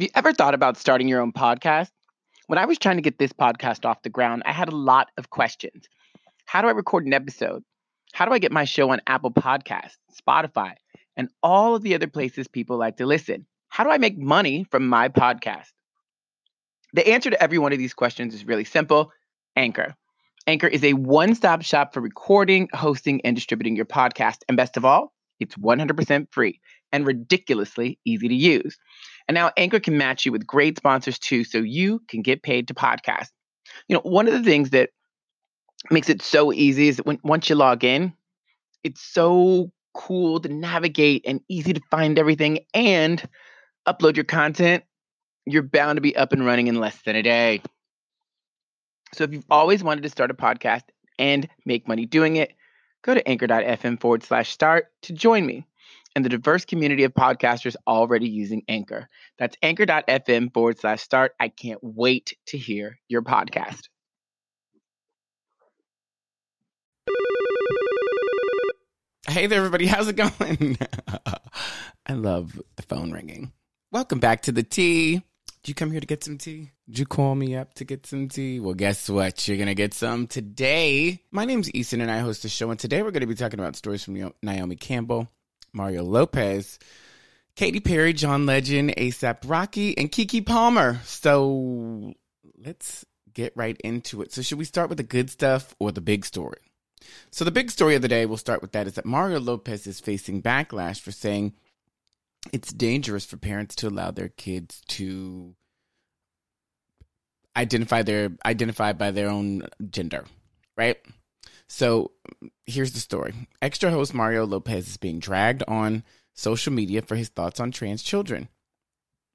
Have you ever thought about starting your own podcast? When I was trying to get this podcast off the ground, I had a lot of questions. How do I record an episode? How do I get my show on Apple Podcasts, Spotify, and all of the other places people like to listen? How do I make money from my podcast? The answer to every one of these questions is really simple Anchor. Anchor is a one stop shop for recording, hosting, and distributing your podcast. And best of all, it's 100% free and ridiculously easy to use. And now Anchor can match you with great sponsors too, so you can get paid to podcast. You know, one of the things that makes it so easy is that when once you log in, it's so cool to navigate and easy to find everything and upload your content. You're bound to be up and running in less than a day. So if you've always wanted to start a podcast and make money doing it, go to anchor.fm forward slash start to join me and the diverse community of podcasters already using Anchor. That's anchor.fm forward slash start. I can't wait to hear your podcast. Hey there, everybody. How's it going? I love the phone ringing. Welcome back to the tea. Did you come here to get some tea? Did you call me up to get some tea? Well, guess what? You're going to get some today. My name's Easton and I host the show. And today we're going to be talking about stories from Naomi Campbell, Mario Lopez, Katy Perry, John Legend, ASAP Rocky, and Keke Palmer. So let's get right into it. So, should we start with the good stuff or the big story? So, the big story of the day, we'll start with that, is that Mario Lopez is facing backlash for saying it's dangerous for parents to allow their kids to identify their identify by their own gender, right? So here's the story. Extra host Mario Lopez is being dragged on social media for his thoughts on trans children.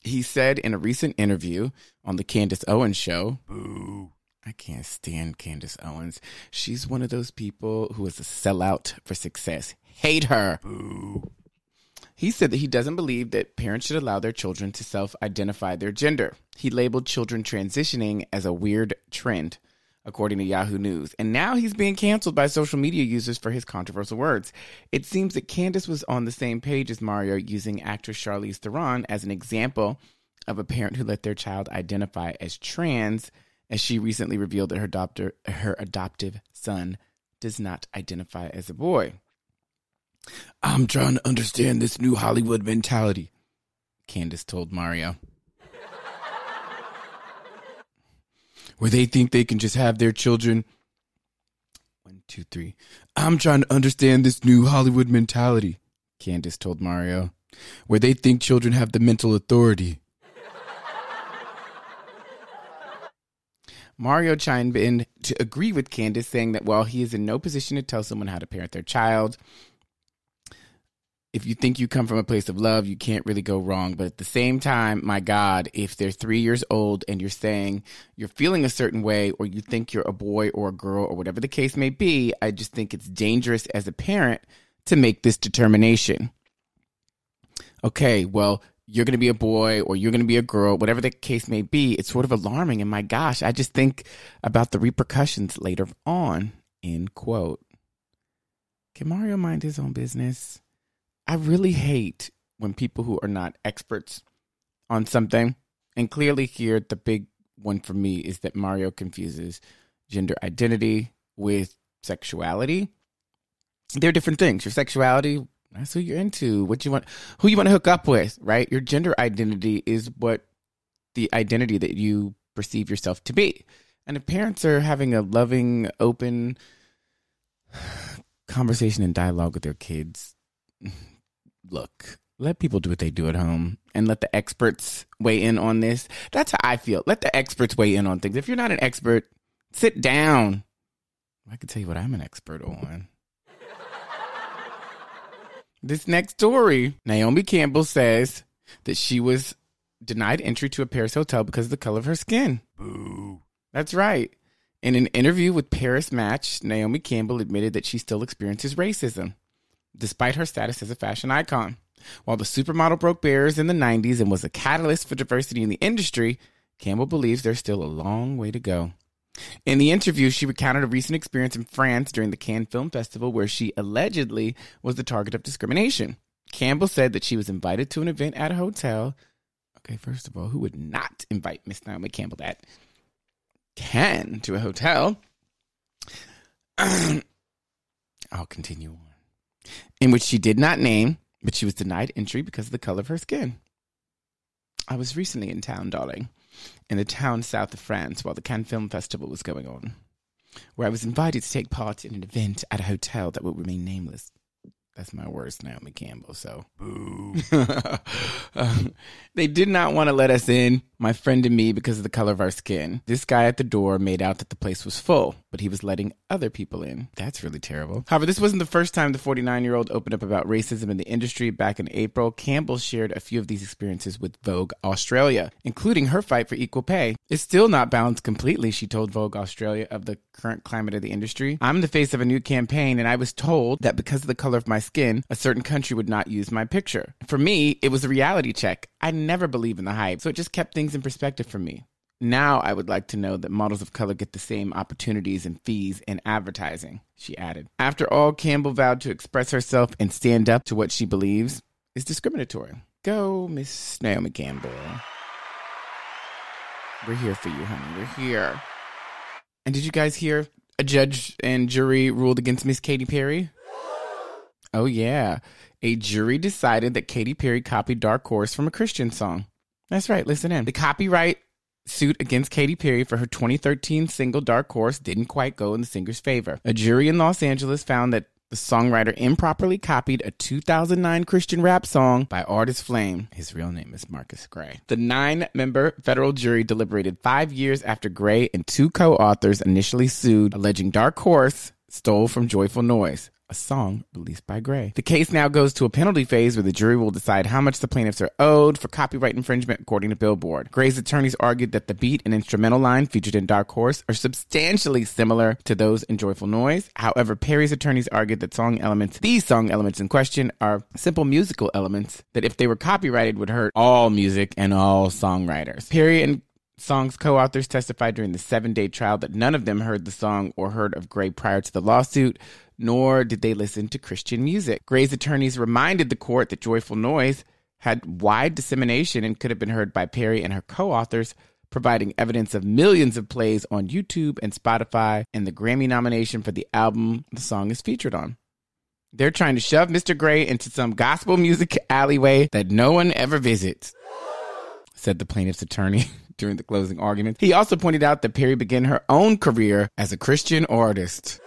He said in a recent interview on the Candace Owens show, Boo. I can't stand Candace Owens. She's one of those people who is a sellout for success. Hate her. Boo. He said that he doesn't believe that parents should allow their children to self identify their gender. He labeled children transitioning as a weird trend according to Yahoo News. And now he's being canceled by social media users for his controversial words. It seems that Candace was on the same page as Mario, using actress Charlize Theron as an example of a parent who let their child identify as trans, as she recently revealed that her, adopter, her adoptive son does not identify as a boy. I'm trying to understand this new Hollywood mentality, Candace told Mario. where they think they can just have their children. One, two, three. I'm trying to understand this new Hollywood mentality, Candace told Mario, where they think children have the mental authority. Mario chimed in to agree with Candace, saying that while he is in no position to tell someone how to parent their child, if you think you come from a place of love, you can't really go wrong. But at the same time, my God, if they're three years old and you're saying you're feeling a certain way, or you think you're a boy or a girl, or whatever the case may be, I just think it's dangerous as a parent to make this determination. Okay, well, you're going to be a boy or you're going to be a girl, whatever the case may be, it's sort of alarming. And my gosh, I just think about the repercussions later on. End quote. Can Mario mind his own business? I really hate when people who are not experts on something, and clearly here the big one for me is that Mario confuses gender identity with sexuality. They're different things. Your sexuality, that's who you're into, what you want, who you want to hook up with, right? Your gender identity is what the identity that you perceive yourself to be. And if parents are having a loving, open conversation and dialogue with their kids, look, let people do what they do at home and let the experts weigh in on this. That's how I feel. Let the experts weigh in on things. If you're not an expert, sit down. I can tell you what I'm an expert on. this next story Naomi Campbell says that she was denied entry to a Paris hotel because of the color of her skin. Boo. That's right. In an interview with Paris Match, Naomi Campbell admitted that she still experiences racism despite her status as a fashion icon. While the supermodel broke barriers in the 90s and was a catalyst for diversity in the industry, Campbell believes there's still a long way to go. In the interview, she recounted a recent experience in France during the Cannes Film Festival where she allegedly was the target of discrimination. Campbell said that she was invited to an event at a hotel. Okay, first of all, who would not invite Miss Naomi Campbell that can to a hotel? I'll continue on. In which she did not name, but she was denied entry because of the color of her skin. I was recently in town, darling, in the town south of France while the Cannes Film Festival was going on, where I was invited to take part in an event at a hotel that will remain nameless. That's my worst Naomi Campbell. So, boo. um, they did not want to let us in, my friend and me, because of the color of our skin. This guy at the door made out that the place was full, but he was letting other people in. That's really terrible. However, this wasn't the first time the 49 year old opened up about racism in the industry. Back in April, Campbell shared a few of these experiences with Vogue Australia, including her fight for equal pay. It's still not balanced completely, she told Vogue Australia of the current climate of the industry. I'm the face of a new campaign, and I was told that because of the color of my skin, a certain country would not use my picture. For me, it was a reality check. I never believe in the hype, so it just kept things in perspective for me. Now I would like to know that models of color get the same opportunities and fees in advertising, she added. After all, Campbell vowed to express herself and stand up to what she believes is discriminatory. Go, Miss Naomi Campbell. We're here for you, honey. We're here. And did you guys hear a judge and jury ruled against Miss Katy Perry? Oh, yeah. A jury decided that Katy Perry copied Dark Horse from a Christian song. That's right, listen in. The copyright suit against Katy Perry for her 2013 single Dark Horse didn't quite go in the singer's favor. A jury in Los Angeles found that the songwriter improperly copied a 2009 Christian rap song by Artist Flame. His real name is Marcus Gray. The nine member federal jury deliberated five years after Gray and two co authors initially sued, alleging Dark Horse stole from Joyful Noise a song released by Gray. The case now goes to a penalty phase where the jury will decide how much the plaintiffs are owed for copyright infringement, according to Billboard. Gray's attorneys argued that the beat and instrumental line featured in Dark Horse are substantially similar to those in Joyful Noise. However, Perry's attorneys argued that song elements, these song elements in question, are simple musical elements that, if they were copyrighted, would hurt all music and all songwriters. Perry and Song's co authors testified during the seven day trial that none of them heard the song or heard of Gray prior to the lawsuit nor did they listen to Christian music. Gray's attorneys reminded the court that Joyful Noise had wide dissemination and could have been heard by Perry and her co authors, providing evidence of millions of plays on YouTube and Spotify and the Grammy nomination for the album the song is featured on. They're trying to shove Mr. Gray into some gospel music alleyway that no one ever visits, said the plaintiff's attorney during the closing argument. He also pointed out that Perry began her own career as a Christian artist.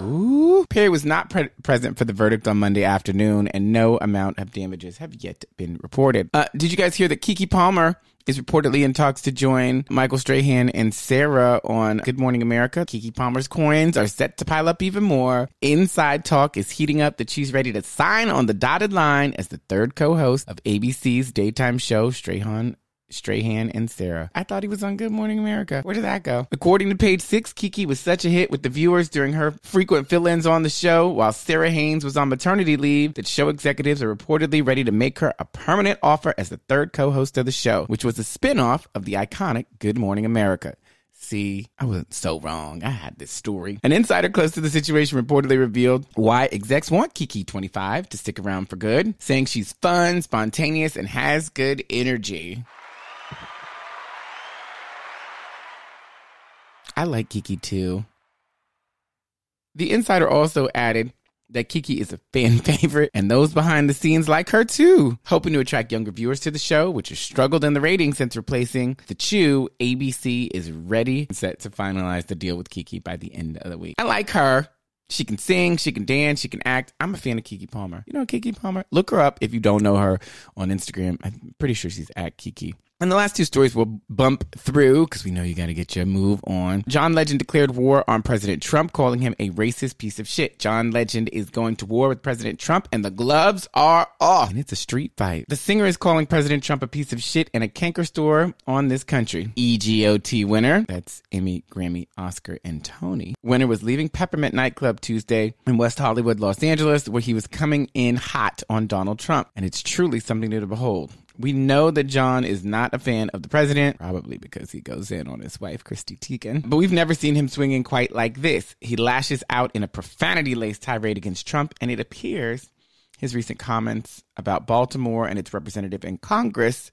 Ooh. Perry was not pre- present for the verdict on Monday afternoon, and no amount of damages have yet been reported. Uh, did you guys hear that Keke Palmer is reportedly in talks to join Michael Strahan and Sara on Good Morning America. Keke Palmer's coins are set to pile up even more. Inside talk is heating up that she's ready to sign on the dotted line as the third co-host of ABC's daytime show Strahan Strahan and Sara. I thought he was on Good Morning America. Where did that go? According to page six, Keke was such a hit with the viewers during her frequent fill ins on the show while Sara Haines was on maternity leave that show executives are reportedly ready to make her a permanent offer as the third co host of the show, which was a spin off of the iconic Good Morning America. See, I wasn't so wrong. I had this story. An insider close to the situation reportedly revealed why execs want Keke 25 to stick around for good, saying she's fun, spontaneous, and has good energy. I like Keke too. The insider also added that Keke is a fan favorite and those behind the scenes like her too. Hoping to attract younger viewers to the show, which has struggled in the ratings since replacing The Chew, ABC is ready and set to finalize the deal with Keke by the end of the week. I like her. She can sing, she can dance, she can act. I'm a fan of Keke Palmer. You know Keke Palmer? Look her up if you don't know her on Instagram. I'm pretty sure she's at Keke and the last two stories we'll bump through because we know you got to get your move on. John Legend declared war on President Trump, calling him a racist piece of shit. John Legend is going to war with President Trump, and the gloves are off. And it's a street fight. The singer is calling President Trump a piece of shit and a canker store on this country. EGOT winner, that's Emmy, Grammy, Oscar, and Tony. Winner was leaving Peppermint Nightclub Tuesday in West Hollywood, Los Angeles, where he was coming in hot on Donald Trump. And it's truly something new to behold. We know that John is not a fan of the president, probably because he goes in on his wife, Chrissy Teigen. But we've never seen him swinging quite like this. He lashes out in a profanity laced tirade against Trump, and it appears his recent comments about Baltimore and its representative in Congress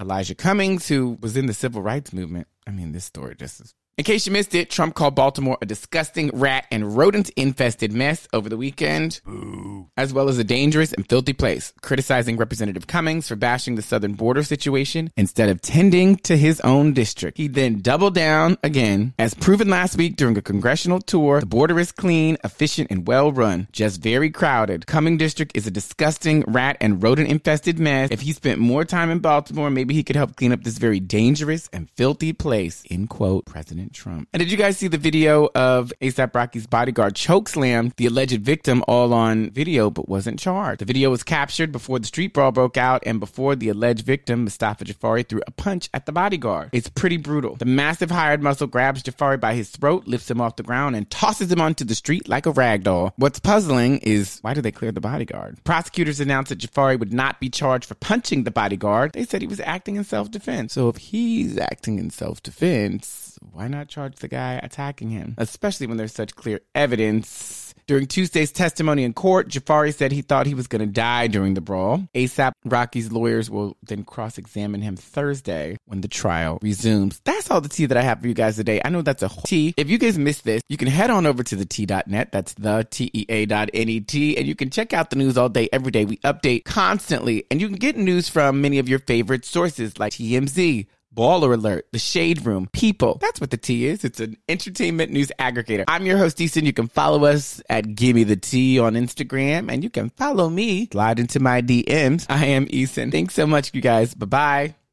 Elijah Cummings, who was in the civil rights movement. I mean, this story just is in case you missed it, Trump called Baltimore a disgusting rat and rodent infested mess over the weekend, Boo. as well as a dangerous and filthy place, criticizing Representative Cummings for bashing the southern border situation instead of tending to his own district. He then doubled down again. As proven last week during a congressional tour, the border is clean, efficient, and well run, just very crowded. Cumming district is a disgusting rat and rodent infested mess. If he spent more time in Baltimore, maybe he could help clean up this very dangerous and filthy place, end quote, President President Trump. And did you guys see the video of ASAP Rocky's bodyguard chokeslam the alleged victim all on video but wasn't charged? The video was captured before the street brawl broke out and before the alleged victim, Mustafa Jafari, threw a punch at the bodyguard. It's pretty brutal. The massive hired muscle grabs Jafari by his throat, lifts him off the ground, and tosses him onto the street like a rag doll. What's puzzling is why did they clear the bodyguard? Prosecutors announced that Jafari would not be charged for punching the bodyguard. They said he was acting in self defense. So if he's acting in self defense, why not? charge the guy attacking him, especially when there's such clear evidence. During Tuesday's testimony in court, Jafari said he thought he was going to die during the brawl. ASAP Rocky's lawyers will then cross examine him Thursday when the trial resumes. That's all the tea that I have for you guys today. I know that's a whole tea. If you guys missed this, you can head on over to the T.net. That's the T-E-A dot N-E-T. And you can check out the news all day, every day. We update constantly. And you can get news from many of your favorite sources like TMZ, Baller Alert, The Shade Room, People. That's what the T is. It's an entertainment news aggregator. I'm your host, Eason. You can follow us at Gimme the T on Instagram, and you can follow me. Slide into my DMs. I am Eason. Thanks so much, you guys. Bye bye.